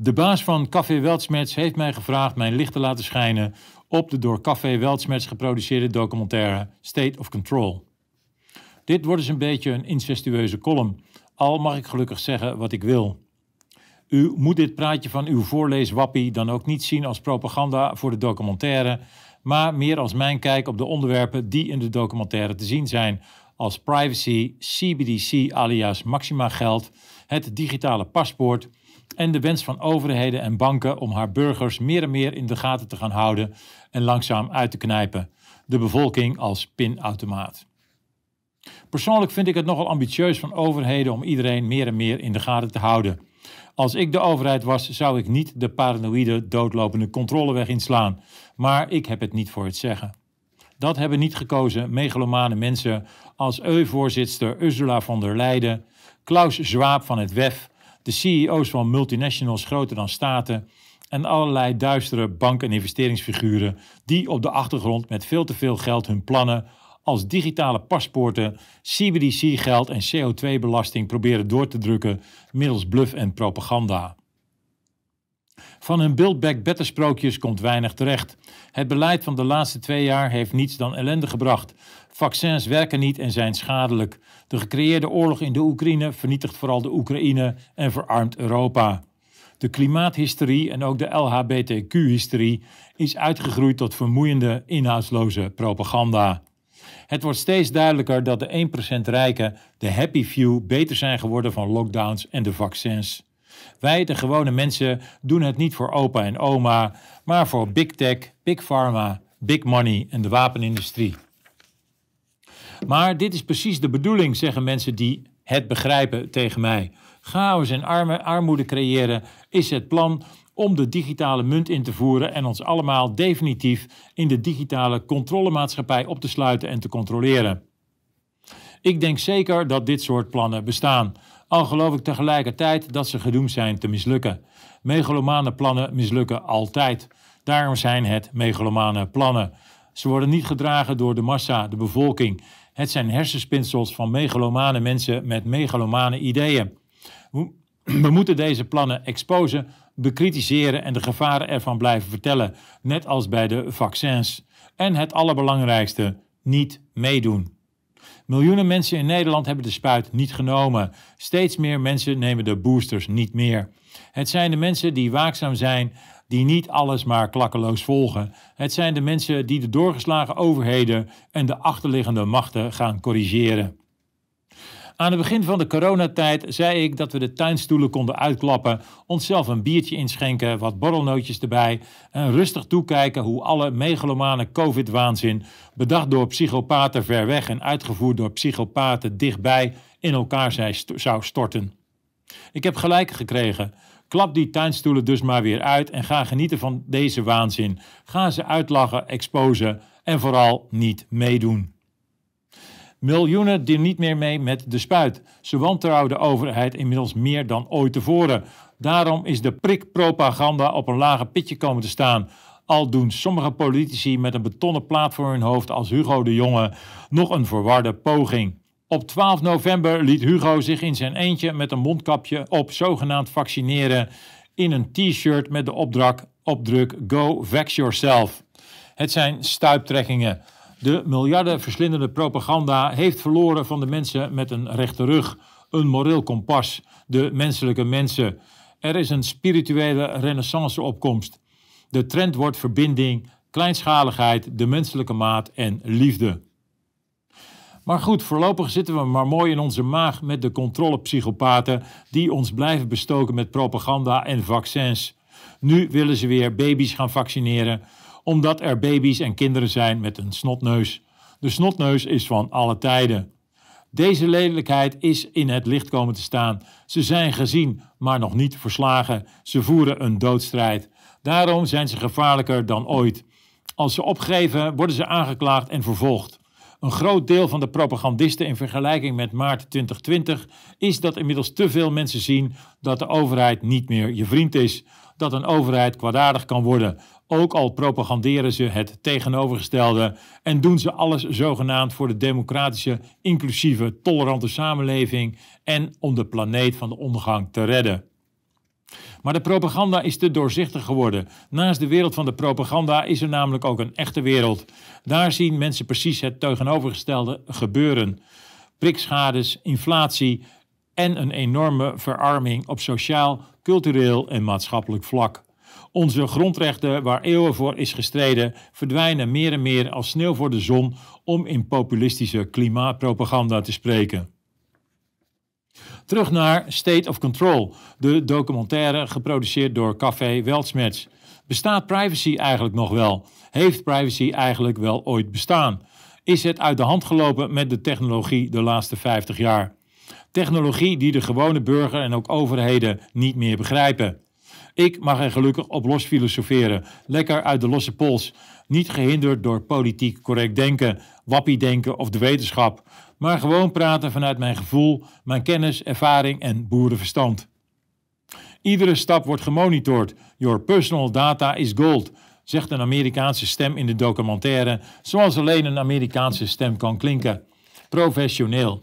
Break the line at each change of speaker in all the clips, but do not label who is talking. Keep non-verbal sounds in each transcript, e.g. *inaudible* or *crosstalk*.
De baas van Café Weltschmerz heeft mij gevraagd mijn licht te laten schijnen op de door Café Weltschmerz geproduceerde documentaire State of Control. Dit wordt dus een beetje een incestueuze column, al mag ik gelukkig zeggen wat ik wil. U moet dit praatje van uw voorleeswappie dan ook niet zien als propaganda voor de documentaire, maar meer als mijn kijk op de onderwerpen die in de documentaire te zien zijn, als privacy, CBDC alias maxima geld, het digitale paspoort en de wens van overheden en banken om haar burgers meer en meer in de gaten te gaan houden en langzaam uit te knijpen, de bevolking als pinautomaat. Persoonlijk vind ik het nogal ambitieus van overheden om iedereen meer en meer in de gaten te houden. Als ik de overheid was, zou ik niet de paranoïde, doodlopende controleweg inslaan. Maar ik heb het niet voor het zeggen. Dat hebben niet gekozen megalomane mensen als EU-voorzitter Ursula von der Leyen, Klaus Schwab van het WEF, de CEO's van multinationals groter dan staten en allerlei duistere bank- en investeringsfiguren die op de achtergrond met veel te veel geld hun plannen als digitale paspoorten, CBDC-geld en CO2-belasting proberen door te drukken middels bluff en propaganda. Van hun Build Back Better sprookjes komt weinig terecht. Het beleid van de laatste twee jaar heeft niets dan ellende gebracht. Vaccins werken niet en zijn schadelijk. De gecreëerde oorlog in de Oekraïne vernietigt vooral de Oekraïne en verarmt Europa. De klimaathysterie en ook de LHBTQ-hysterie is uitgegroeid tot vermoeiende, inhoudsloze propaganda. Het wordt steeds duidelijker dat de 1% rijken, de happy few, beter zijn geworden van lockdowns en de vaccins. Wij, de gewone mensen, doen het niet voor opa en oma, maar voor big tech, big pharma, big money en de wapenindustrie. Maar dit is precies de bedoeling, zeggen mensen die het begrijpen tegen mij. Chaos en armoede creëren is het plan om de digitale munt in te voeren en ons allemaal definitief in de digitale controlemaatschappij op te sluiten en te controleren. Ik denk zeker dat dit soort plannen bestaan, al geloof ik tegelijkertijd dat ze gedoemd zijn te mislukken. Megalomane plannen mislukken altijd. Daarom zijn het megalomane plannen. Ze worden niet gedragen door de massa, de bevolking. Het zijn hersenspinsels van megalomane mensen met megalomane ideeën. We *clears throat* moeten deze plannen exposen, bekritiseren en de gevaren ervan blijven vertellen, net als bij de vaccins. En het allerbelangrijkste, niet meedoen. Miljoenen mensen in Nederland hebben de spuit niet genomen. Steeds meer mensen nemen de boosters niet meer. Het zijn de mensen die waakzaam zijn, die niet alles maar klakkeloos volgen. Het zijn de mensen die de doorgeslagen overheden en de achterliggende machten gaan corrigeren. Aan het begin van de coronatijd zei ik dat we de tuinstoelen konden uitklappen, onszelf een biertje inschenken, wat borrelnootjes erbij en rustig toekijken hoe alle megalomane covid-waanzin, bedacht door psychopaten ver weg en uitgevoerd door psychopaten dichtbij, in elkaar zou storten. Ik heb gelijk gekregen. Klap die tuinstoelen dus maar weer uit en ga genieten van deze waanzin. Ga ze uitlachen, exposen en vooral niet meedoen. Miljoenen doen niet meer mee met de spuit. Ze wantrouwen de overheid inmiddels meer dan ooit tevoren. Daarom is de prikpropaganda op een lager pitje komen te staan. Al doen sommige politici met een betonnen plaat voor hun hoofd als Hugo de Jonge nog een verwarde poging. Op 12 november liet Hugo zich in zijn eentje met een mondkapje op zogenaamd vaccineren in een t-shirt met de opdruk Go Vax Yourself. Het zijn stuiptrekkingen. De miljarden verslindende propaganda heeft verloren van de mensen met een rechte rug, een moreel kompas, de menselijke mensen. Er is een spirituele renaissance-opkomst. De trend wordt verbinding, kleinschaligheid, de menselijke maat en liefde. Maar goed, voorlopig zitten we maar mooi in onze maag met de controlepsychopaten die ons blijven bestoken met propaganda en vaccins. Nu willen ze weer baby's gaan vaccineren, omdat er baby's en kinderen zijn met een snotneus. De snotneus is van alle tijden. Deze lelijkheid is in het licht komen te staan. Ze zijn gezien, maar nog niet verslagen. Ze voeren een doodstrijd. Daarom zijn ze gevaarlijker dan ooit. Als ze opgeven, worden ze aangeklaagd en vervolgd. Een groot deel van de propagandisten in vergelijking met maart 2020 is dat inmiddels te veel mensen zien dat de overheid niet meer je vriend is. Dat een overheid kwaadaardig kan worden, ook al propaganderen ze het tegenovergestelde en doen ze alles zogenaamd voor de democratische, inclusieve, tolerante samenleving en om de planeet van de ondergang te redden. Maar de propaganda is te doorzichtig geworden. Naast de wereld van de propaganda is er namelijk ook een echte wereld. Daar zien mensen precies het tegenovergestelde gebeuren. Prikschades, inflatie en een enorme verarming op sociaal, cultureel en maatschappelijk vlak. Onze grondrechten, waar eeuwen voor is gestreden, verdwijnen meer en meer als sneeuw voor de zon om in populistische klimaatpropaganda te spreken. Terug naar State of Control, de documentaire geproduceerd door Café Weltschmerz. Bestaat privacy eigenlijk nog wel? Heeft privacy eigenlijk wel ooit bestaan? Is het uit de hand gelopen met de technologie de laatste 50 jaar? Technologie die de gewone burger en ook overheden niet meer begrijpen. Ik mag er gelukkig op los filosoferen, lekker uit de losse pols, niet gehinderd door politiek correct denken, wappie-denken of de wetenschap, maar gewoon praten vanuit mijn gevoel, mijn kennis, ervaring en boerenverstand. Iedere stap wordt gemonitord. Your personal data is gold, zegt een Amerikaanse stem in de documentaire, zoals alleen een Amerikaanse stem kan klinken. Professioneel.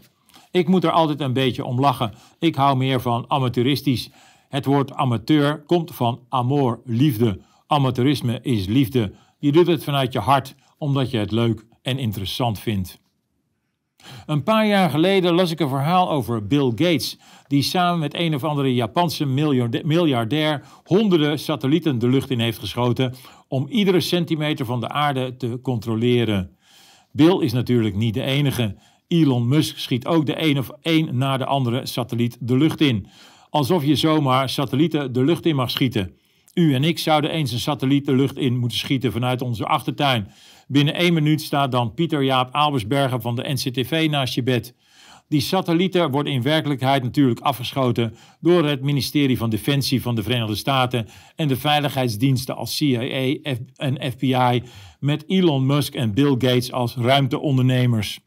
Ik moet er altijd een beetje om lachen. Ik hou meer van amateuristisch. Het woord amateur komt van amor, liefde. Amateurisme is liefde. Je doet het vanuit je hart, omdat je het leuk en interessant vindt. Een paar jaar geleden las ik een verhaal over Bill Gates, die samen met een of andere Japanse miljardair honderden satellieten de lucht in heeft geschoten om iedere centimeter van de aarde te controleren. Bill is natuurlijk niet de enige. Elon Musk schiet ook de een of één na de andere satelliet de lucht in. Alsof je zomaar satellieten de lucht in mag schieten. U en ik zouden eens een satelliet de lucht in moeten schieten vanuit onze achtertuin. Binnen één minuut staat dan Pieter Jaap Albersbergen van de NCTV naast je bed. Die satellieten worden in werkelijkheid natuurlijk afgeschoten door het ministerie van Defensie van de Verenigde Staten en de veiligheidsdiensten als CIA en FBI met Elon Musk en Bill Gates als ruimteondernemers.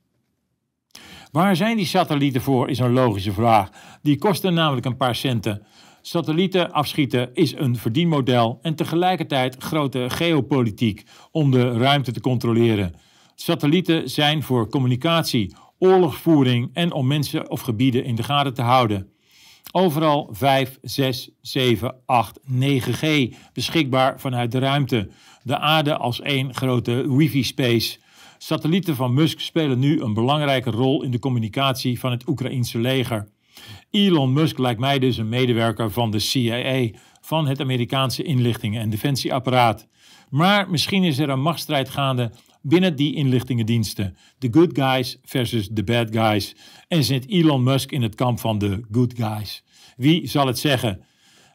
Waar zijn die satellieten voor, is een logische vraag. Die kosten namelijk een paar centen. Satellieten afschieten is een verdienmodel en tegelijkertijd grote geopolitiek om de ruimte te controleren. Satellieten zijn voor communicatie, oorlogsvoering en om mensen of gebieden in de gaten te houden. Overal 5, 6, 7, 8, 9G beschikbaar vanuit de ruimte. De aarde als één grote wifi-space. Satellieten van Musk spelen nu een belangrijke rol in de communicatie van het Oekraïense leger. Elon Musk lijkt mij dus een medewerker van de CIA, van het Amerikaanse inlichtingen- en defensieapparaat. Maar misschien is er een machtsstrijd gaande binnen die inlichtingendiensten. De good guys versus de bad guys. En zit Elon Musk in het kamp van de good guys. Wie zal het zeggen?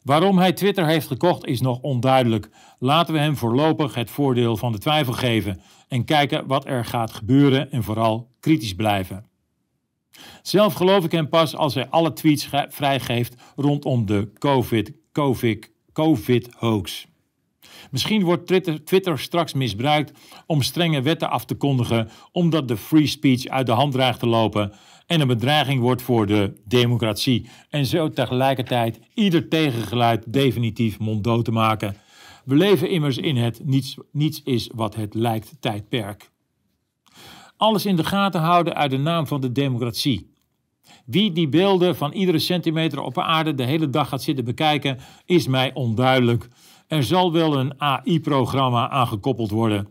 Waarom hij Twitter heeft gekocht is nog onduidelijk. Laten we hem voorlopig het voordeel van de twijfel geven en kijken wat er gaat gebeuren en vooral kritisch blijven. Zelf geloof ik hem pas als hij alle tweets vrijgeeft rondom de COVID, COVID, COVID-hoax. Misschien wordt Twitter, Twitter, straks misbruikt om strenge wetten af te kondigen, omdat de free speech uit de hand dreigt te lopen en een bedreiging wordt voor de democratie. En zo tegelijkertijd ieder tegengeluid definitief monddood te maken. We leven immers in het niets, niets is wat het lijkt tijdperk. Alles in de gaten houden uit de naam van de democratie. Wie die beelden van iedere centimeter op aarde de hele dag gaat zitten bekijken, is mij onduidelijk. Er zal wel een AI-programma aangekoppeld worden.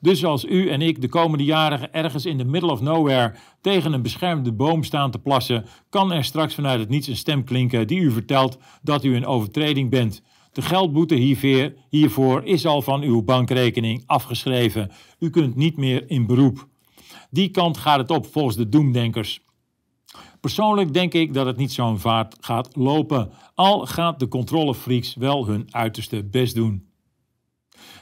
Dus als u en ik de komende jaren ergens in de middle of nowhere tegen een beschermde boom staan te plassen, kan er straks vanuit het niets een stem klinken die u vertelt dat u in overtreding bent. De geldboete hiervoor is al van uw bankrekening afgeschreven. U kunt niet meer in beroep. Die kant gaat het op volgens de doemdenkers. Persoonlijk denk ik dat het niet zo'n vaart gaat lopen, al gaat de controlefreaks wel hun uiterste best doen.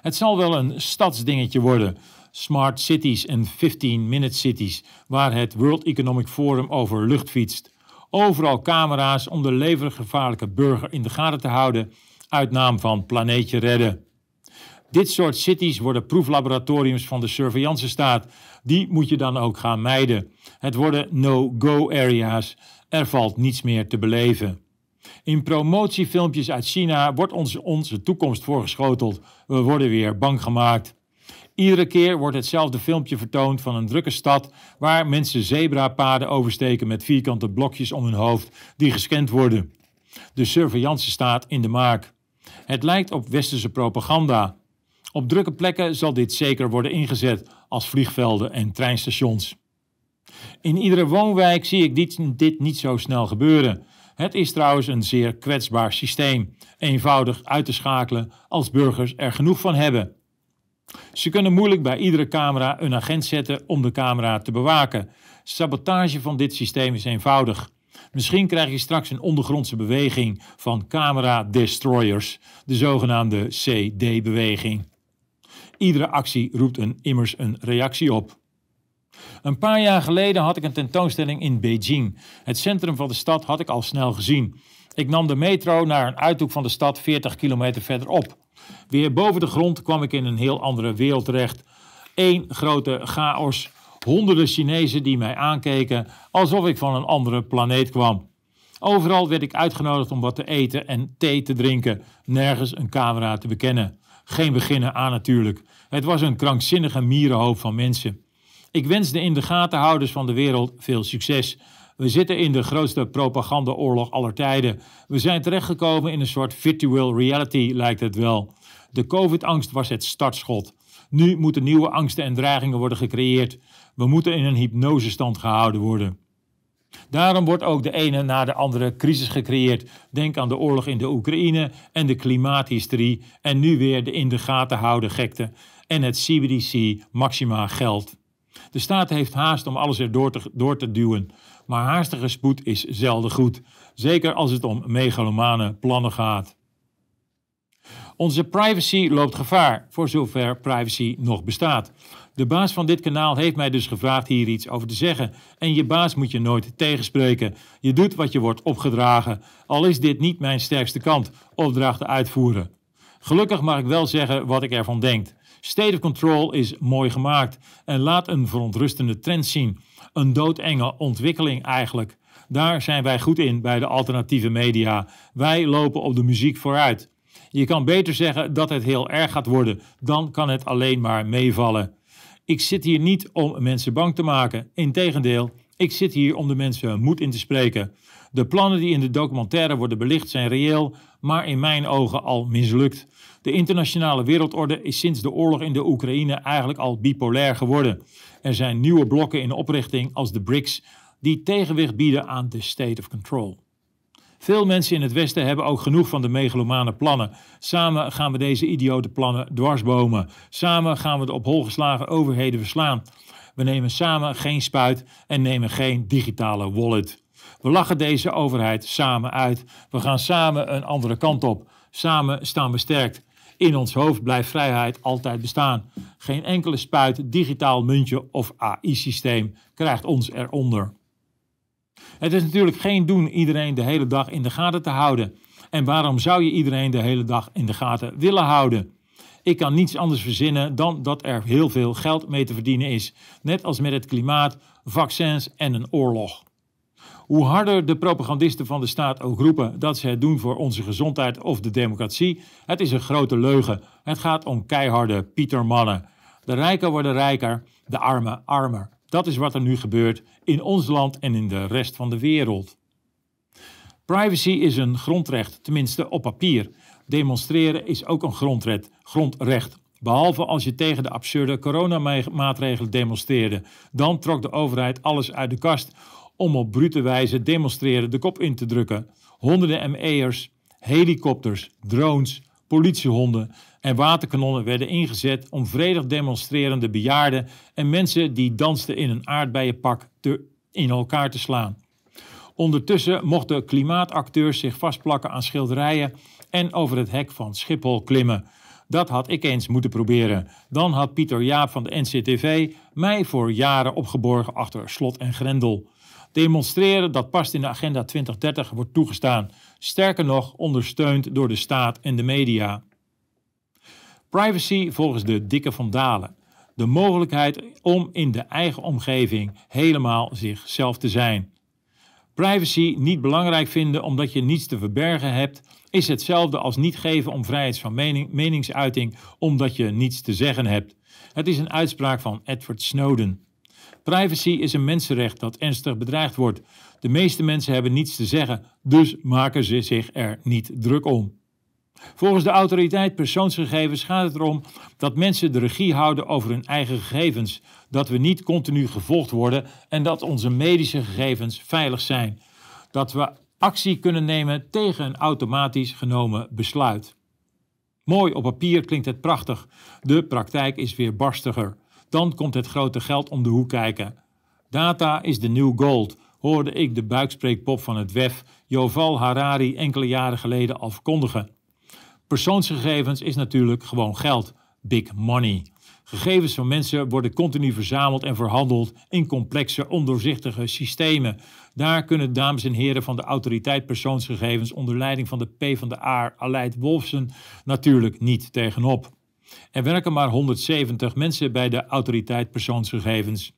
Het zal wel een stadsdingetje worden, smart cities en 15-minute cities, waar het World Economic Forum over lucht fietst. Overal camera's om de levensgevaarlijke burger in de gaten te houden, uit naam van planeetje redden. Dit soort cities worden proeflaboratoriums van de surveillance-staat. Die moet je dan ook gaan mijden. Het worden no-go areas. Er valt niets meer te beleven. In promotiefilmpjes uit China wordt ons onze toekomst voorgeschoteld. We worden weer bang gemaakt. Iedere keer wordt hetzelfde filmpje vertoond van een drukke stad waar mensen zebrapaden oversteken met vierkante blokjes om hun hoofd die gescand worden. De surveillance staat in de maak. Het lijkt op westerse propaganda. Op drukke plekken zal dit zeker worden ingezet, als vliegvelden en treinstations. In iedere woonwijk zie ik dit, dit niet zo snel gebeuren. Het is trouwens een zeer kwetsbaar systeem, eenvoudig uit te schakelen als burgers er genoeg van hebben. Ze kunnen moeilijk bij iedere camera een agent zetten om de camera te bewaken. Sabotage van dit systeem is eenvoudig. Misschien krijg je straks een ondergrondse beweging van camera destroyers, de zogenaamde CD-beweging. Iedere actie roept een, immers een reactie op. Een paar jaar geleden had ik een tentoonstelling in Beijing. Het centrum van de stad had ik al snel gezien. Ik nam de metro naar een uithoek van de stad 40 kilometer verderop. Weer boven de grond kwam ik in een heel andere wereld terecht. Eén grote chaos, honderden Chinezen die mij aankeken alsof ik van een andere planeet kwam. Overal werd ik uitgenodigd om wat te eten en thee te drinken, nergens een camera te bekennen. Geen beginnen aan natuurlijk. Het was een krankzinnige mierenhoop van mensen. Ik wens de in de gaten houders van de wereld veel succes. We zitten in de grootste propagandaoorlog aller tijden. We zijn terechtgekomen in een soort virtual reality, lijkt het wel. De COVID-angst was het startschot. Nu moeten nieuwe angsten en dreigingen worden gecreëerd. We moeten in een hypnosestand gehouden worden. Daarom wordt ook de ene na de andere crisis gecreëerd. Denk aan de oorlog in de Oekraïne en de klimaathysterie en nu weer de in de gaten houden gekte en het CBDC maxima geld. De staat heeft haast om alles erdoor te, door te duwen, maar haastige spoed is zelden goed, zeker als het om megalomane plannen gaat. Onze privacy loopt gevaar, voor zover privacy nog bestaat. De baas van dit kanaal heeft mij dus gevraagd hier iets over te zeggen. En je baas moet je nooit tegenspreken. Je doet wat je wordt opgedragen, al is dit niet mijn sterkste kant, opdrachten uitvoeren. Gelukkig mag ik wel zeggen wat ik ervan denk. State of Control is mooi gemaakt en laat een verontrustende trend zien. Een doodenge ontwikkeling eigenlijk. Daar zijn wij goed in bij de alternatieve media. Wij lopen op de muziek vooruit. Je kan beter zeggen dat het heel erg gaat worden, dan kan het alleen maar meevallen. Ik zit hier niet om mensen bang te maken. Integendeel, ik zit hier om de mensen moed in te spreken. De plannen die in de documentaire worden belicht zijn reëel, maar in mijn ogen al mislukt. De internationale wereldorde is sinds de oorlog in de Oekraïne eigenlijk al bipolair geworden. Er zijn nieuwe blokken in oprichting als de BRICS die tegenwicht bieden aan de state of control. Veel mensen in het Westen hebben ook genoeg van de megalomane plannen. Samen gaan we deze idiote plannen dwarsbomen. Samen gaan we de op hol geslagen overheden verslaan. We nemen samen geen spuit en nemen geen digitale wallet. We lachen deze overheid samen uit. We gaan samen een andere kant op. Samen staan we sterk. In ons hoofd blijft vrijheid altijd bestaan. Geen enkele spuit, digitaal muntje of AI-systeem krijgt ons eronder. Het is natuurlijk geen doen iedereen de hele dag in de gaten te houden. En waarom zou je iedereen de hele dag in de gaten willen houden? Ik kan niets anders verzinnen dan dat er heel veel geld mee te verdienen is, net als met het klimaat, vaccins en een oorlog. Hoe harder de propagandisten van de staat ook roepen dat ze het doen voor onze gezondheid of de democratie, het is een grote leugen. Het gaat om keiharde Pietermannen. De rijken worden rijker, de armen armer. Dat is wat er nu gebeurt in ons land en in de rest van de wereld. Privacy is een grondrecht, tenminste op papier. Demonstreren is ook een grondrecht, grondrecht. Behalve als je tegen de absurde coronamaatregelen demonstreerde. Dan trok de overheid alles uit de kast om op brute wijze demonstreren de kop in te drukken. Honderden ME'ers, helikopters, drones, politiehonden en waterkanonnen werden ingezet om vredig demonstrerende bejaarden en mensen die dansten in een aardbeienpak te, in elkaar te slaan. Ondertussen mochten klimaatacteurs zich vastplakken aan schilderijen en over het hek van Schiphol klimmen. Dat had ik eens moeten proberen. Dan had Pieter Jaap van de NCTV mij voor jaren opgeborgen achter slot en grendel. Demonstreren dat past in de Agenda 2030 wordt toegestaan. Sterker nog, ondersteund door de staat en de media. Privacy volgens de dikke van Dalen. De mogelijkheid om in de eigen omgeving helemaal zichzelf te zijn. Privacy niet belangrijk vinden omdat je niets te verbergen hebt, is hetzelfde als niet geven om vrijheid van mening, meningsuiting omdat je niets te zeggen hebt. Het is een uitspraak van Edward Snowden. Privacy is een mensenrecht dat ernstig bedreigd wordt. De meeste mensen hebben niets te zeggen, dus maken ze zich er niet druk om. Volgens de autoriteit persoonsgegevens gaat het erom dat mensen de regie houden over hun eigen gegevens, dat we niet continu gevolgd worden en dat onze medische gegevens veilig zijn, dat we actie kunnen nemen tegen een automatisch genomen besluit. Mooi op papier klinkt het prachtig, de praktijk is weer barstiger. Dan komt het grote geld om de hoek kijken. Data is de new gold, hoorde ik de buikspreekpop van het WEF Joval Harari enkele jaren geleden al verkondigen. Persoonsgegevens is natuurlijk gewoon geld, big money. Gegevens van mensen worden continu verzameld en verhandeld in complexe, ondoorzichtige systemen. Daar kunnen dames en heren van de autoriteit persoonsgegevens onder leiding van de P van de A, Aleid Wolfsen, natuurlijk niet tegenop. Er werken maar 170 mensen bij de autoriteit persoonsgegevens.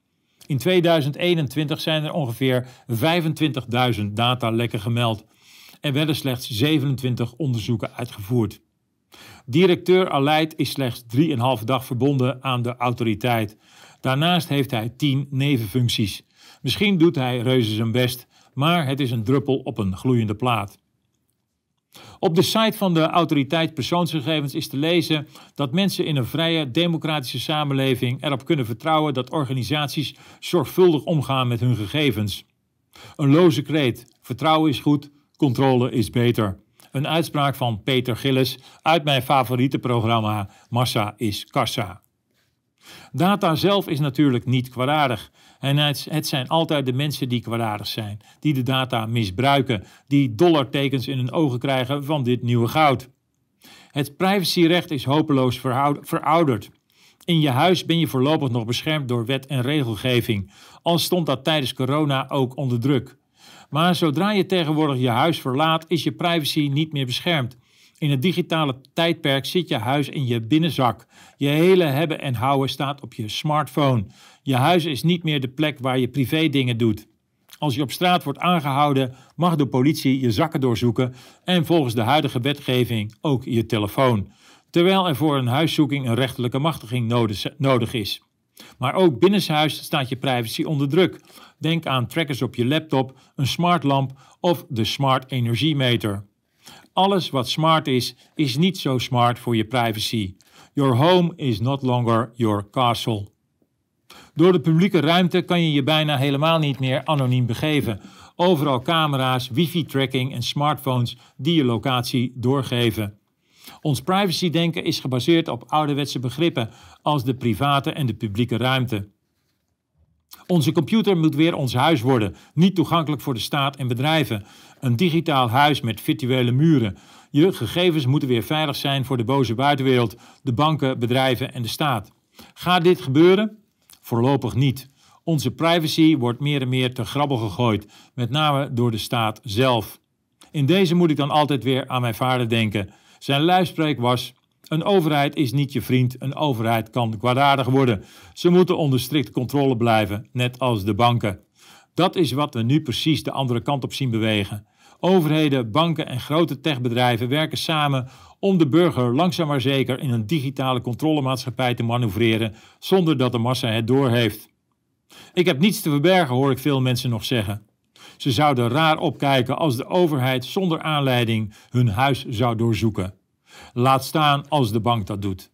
In 2021 zijn er ongeveer 25.000 datalekken gemeld. Er werden slechts 27 onderzoeken uitgevoerd. Directeur Aleid is slechts 3,5 dag verbonden aan de autoriteit. Daarnaast heeft hij 10 nevenfuncties. Misschien doet hij reuze zijn best, maar het is een druppel op een gloeiende plaat. Op de site van de autoriteit persoonsgegevens is te lezen dat mensen in een vrije democratische samenleving erop kunnen vertrouwen dat organisaties zorgvuldig omgaan met hun gegevens. Een loze kreet: vertrouwen is goed, controle is beter. Een uitspraak van Peter Gillis uit mijn favoriete programma Massa is Kassa. Data zelf is natuurlijk niet kwaadaardig. En het zijn altijd de mensen die kwaadaardig zijn, die de data misbruiken, die dollartekens in hun ogen krijgen van dit nieuwe goud. Het privacyrecht is hopeloos verouderd. In je huis ben je voorlopig nog beschermd door wet en regelgeving, al stond dat tijdens corona ook onder druk. Maar zodra je tegenwoordig je huis verlaat, is je privacy niet meer beschermd. In het digitale tijdperk zit je huis in je binnenzak. Je hele hebben en houden staat op je smartphone. Je huis is niet meer de plek waar je privé dingen doet. Als je op straat wordt aangehouden, mag de politie je zakken doorzoeken en volgens de huidige wetgeving ook je telefoon. Terwijl er voor een huiszoeking een rechterlijke machtiging nodig is. Maar ook binnenshuis staat je privacy onder druk. Denk aan trackers op je laptop, een smartlamp of de smart energiemeter. Alles wat smart is, is niet zo smart voor je privacy. Your home is not longer your castle. Door de publieke ruimte kan je je bijna helemaal niet meer anoniem begeven. Overal camera's, wifi-tracking en smartphones die je locatie doorgeven. Ons privacy-denken is gebaseerd op ouderwetse begrippen als de private en de publieke ruimte. Onze computer moet weer ons huis worden, niet toegankelijk voor de staat en bedrijven. Een digitaal huis met virtuele muren. Je gegevens moeten weer veilig zijn voor de boze buitenwereld, de banken, bedrijven en de staat. Gaat dit gebeuren? Voorlopig niet. Onze privacy wordt meer en meer te grabbel gegooid, met name door de staat zelf. In deze moet ik dan altijd weer aan mijn vader denken. Zijn luidspreek was: Een overheid is niet je vriend, een overheid kan kwaadaardig worden. Ze moeten onder strikte controle blijven, net als de banken. Dat is wat we nu precies de andere kant op zien bewegen. Overheden, banken en grote techbedrijven werken samen om de burger langzaam maar zeker in een digitale controlemaatschappij te manoeuvreren zonder dat de massa het doorheeft. Ik heb niets te verbergen, hoor ik veel mensen nog zeggen. Ze zouden raar opkijken als de overheid zonder aanleiding hun huis zou doorzoeken. Laat staan als de bank dat doet.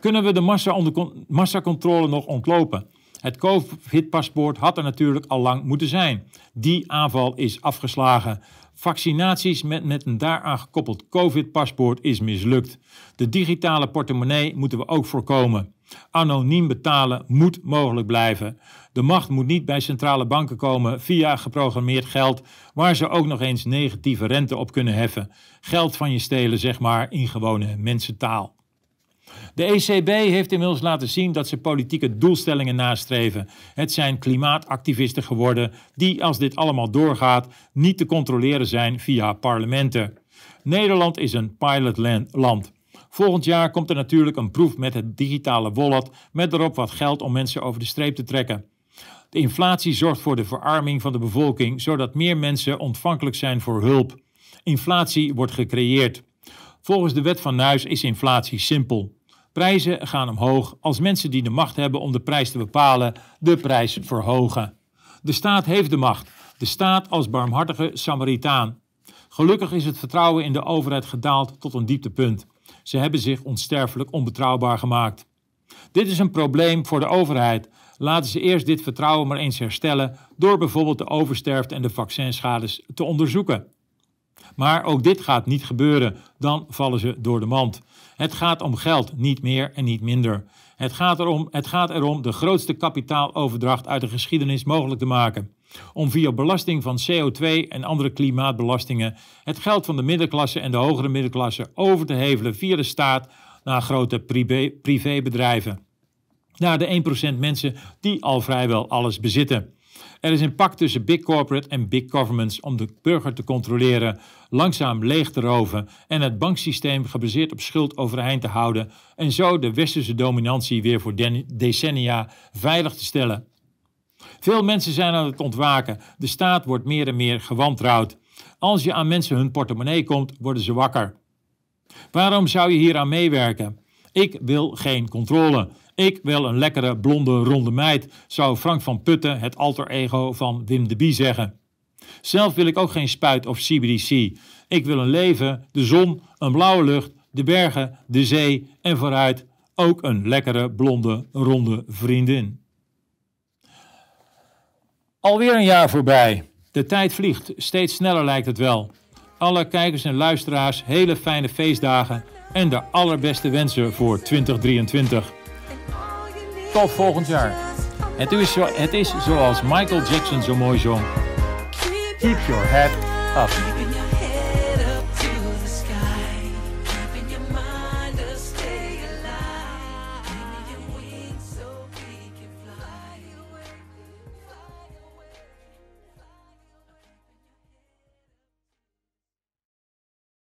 Kunnen we de massacontrole nog ontlopen? Het COVID-paspoort had er natuurlijk al lang moeten zijn. Die aanval is afgeslagen. Vaccinaties met, met een daaraan gekoppeld COVID-paspoort is mislukt. De digitale portemonnee moeten we ook voorkomen. Anoniem betalen moet mogelijk blijven. De macht moet niet bij centrale banken komen via geprogrammeerd geld, waar ze ook nog eens negatieve rente op kunnen heffen. Geld van je stelen, zeg maar, in gewone mensentaal. De ECB heeft inmiddels laten zien dat ze politieke doelstellingen nastreven. Het zijn klimaatactivisten geworden die, als dit allemaal doorgaat, niet te controleren zijn via parlementen. Nederland is een pilotland. Volgend jaar komt er natuurlijk een proef met het digitale wallet met erop wat geld om mensen over de streep te trekken. De inflatie zorgt voor de verarming van de bevolking, zodat meer mensen ontvankelijk zijn voor hulp. Inflatie wordt gecreëerd. Volgens de wet van Nuis is inflatie simpel. Prijzen gaan omhoog als mensen die de macht hebben om de prijs te bepalen de prijs verhogen. De staat heeft de macht, de staat als barmhartige Samaritaan. Gelukkig is het vertrouwen in de overheid gedaald tot een dieptepunt. Ze hebben zich onsterfelijk onbetrouwbaar gemaakt. Dit is een probleem voor de overheid. Laten ze eerst dit vertrouwen maar eens herstellen door bijvoorbeeld de oversterfte en de vaccinschades te onderzoeken. Maar ook dit gaat niet gebeuren, dan vallen ze door de mand. Het gaat om geld, niet meer en niet minder. Het gaat, erom, het gaat erom de grootste kapitaaloverdracht uit de geschiedenis mogelijk te maken. Om via belasting van CO2 en andere klimaatbelastingen het geld van de middenklasse en de hogere middenklasse over te hevelen via de staat naar grote privébedrijven. Naar de 1% mensen die al vrijwel alles bezitten. Er is een pact tussen big corporate en big governments om de burger te controleren, langzaam leeg te roven en het banksysteem gebaseerd op schuld overeind te houden en zo de westerse dominantie weer voor decennia veilig te stellen. Veel mensen zijn aan het ontwaken. De staat wordt meer en meer gewantrouwd. Als je aan mensen hun portemonnee komt, worden ze wakker. Waarom zou je hier aan meewerken? Ik wil geen controle. Ik wil een lekkere, blonde, ronde meid, zou Frank van Putten, het alter ego van Wim de Bie, zeggen. Zelf wil ik ook geen spuit of CBDC. Ik wil een leven, de zon, een blauwe lucht, de bergen, de zee en vooruit ook een lekkere, blonde, ronde vriendin. Alweer een jaar voorbij. De tijd vliegt, steeds sneller lijkt het wel. Alle kijkers en luisteraars hele fijne feestdagen en de allerbeste wensen voor 2023. Tot volgend jaar. Het is, het is zoals Michael Jackson zo mooi zong. Keep your head up.